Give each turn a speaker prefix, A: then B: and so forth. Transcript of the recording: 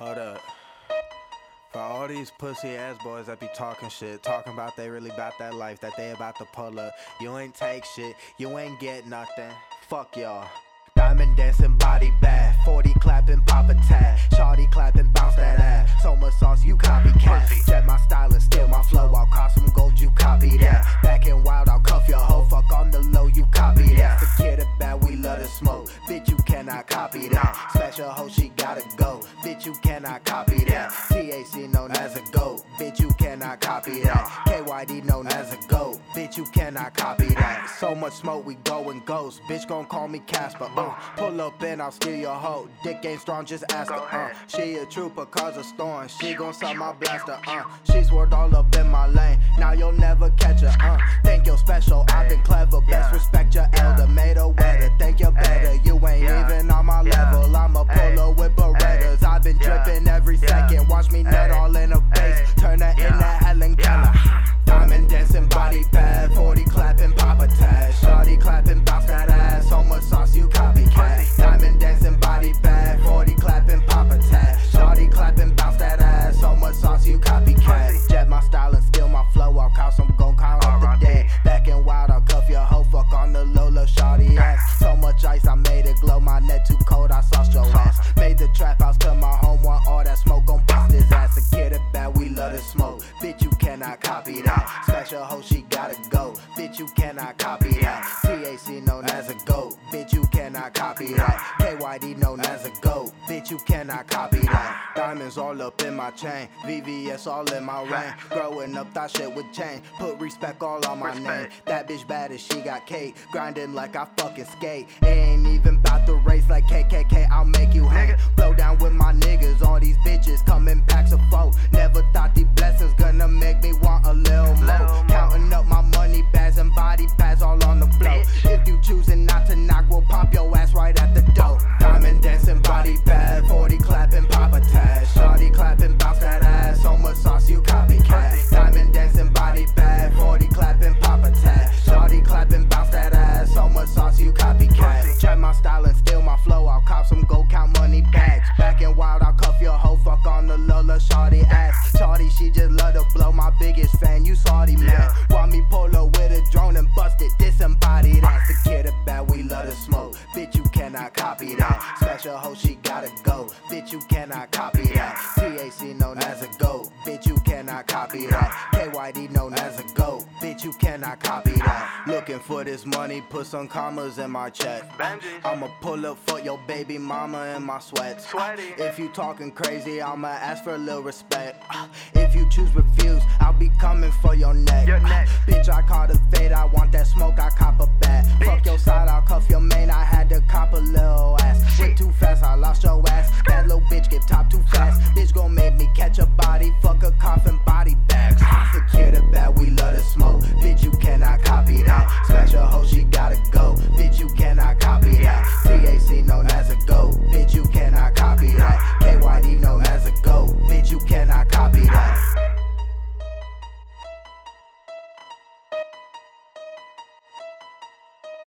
A: Hold up. For all these pussy ass boys that be talking shit, talking about they really about that life, that they about to pull up. You ain't take shit, you ain't get nothing. Fuck y'all. Diamond dancing, body bad. 40 clapping, pop a tag. Shawty clapping, bounce that ass. So much sauce, you copycat. Jet my style and steal my flow. I'll cost some gold, you copy that. Back in wild, I'll cuff your hoe. Fuck on the low, you copy that. The kid bad, we love to smoke. Bitch, cannot copy that. Smash a hoe, she gotta go. Bitch, you cannot copy that. TAC known as a goat. Bitch, you cannot copy that. KYD known as a goat. Bitch, you cannot copy that. So much smoke, we going ghost. Bitch, gon' call me Casper. Uh, pull up and I'll steal your hoe. Dick ain't strong, just ask her. Uh, she a trooper, cause a storm. She gon' suck my blaster. Uh, she swerved all up in my lane. Now you'll never catch her. Uh, think you're special, I've been clever. Copy that. Smash a hoe, she gotta go. Bitch, you cannot copy that. TAC known as a goat. Bitch, you cannot copy that. KYD known as a goat. Bitch, you cannot copy that. Diamonds all up in my chain. VVS all in my rain. Growing up, that shit with chain. Put respect all on my name. That bitch bad as she got cake. Grinding like I fucking skate. It ain't even about the race like KKK. I'll make you hang. Blow down with my niggas. All these bitches coming packs of foe. Never Special hoe, she gotta go. Bitch, you cannot copy that. TAC known as a goat. Bitch, you cannot copy that. KYD known as a goat. Bitch, you cannot copy that. Looking for this money, put some commas in my check. I'ma pull up for your baby mama in my sweats. If you talking crazy, I'ma ask for a little respect. If you choose refuse, I'll be coming for your neck. Bitch, I caught a fade, I want that lost your ass. Bad little bitch, get top too fast. Bitch gon' make me catch a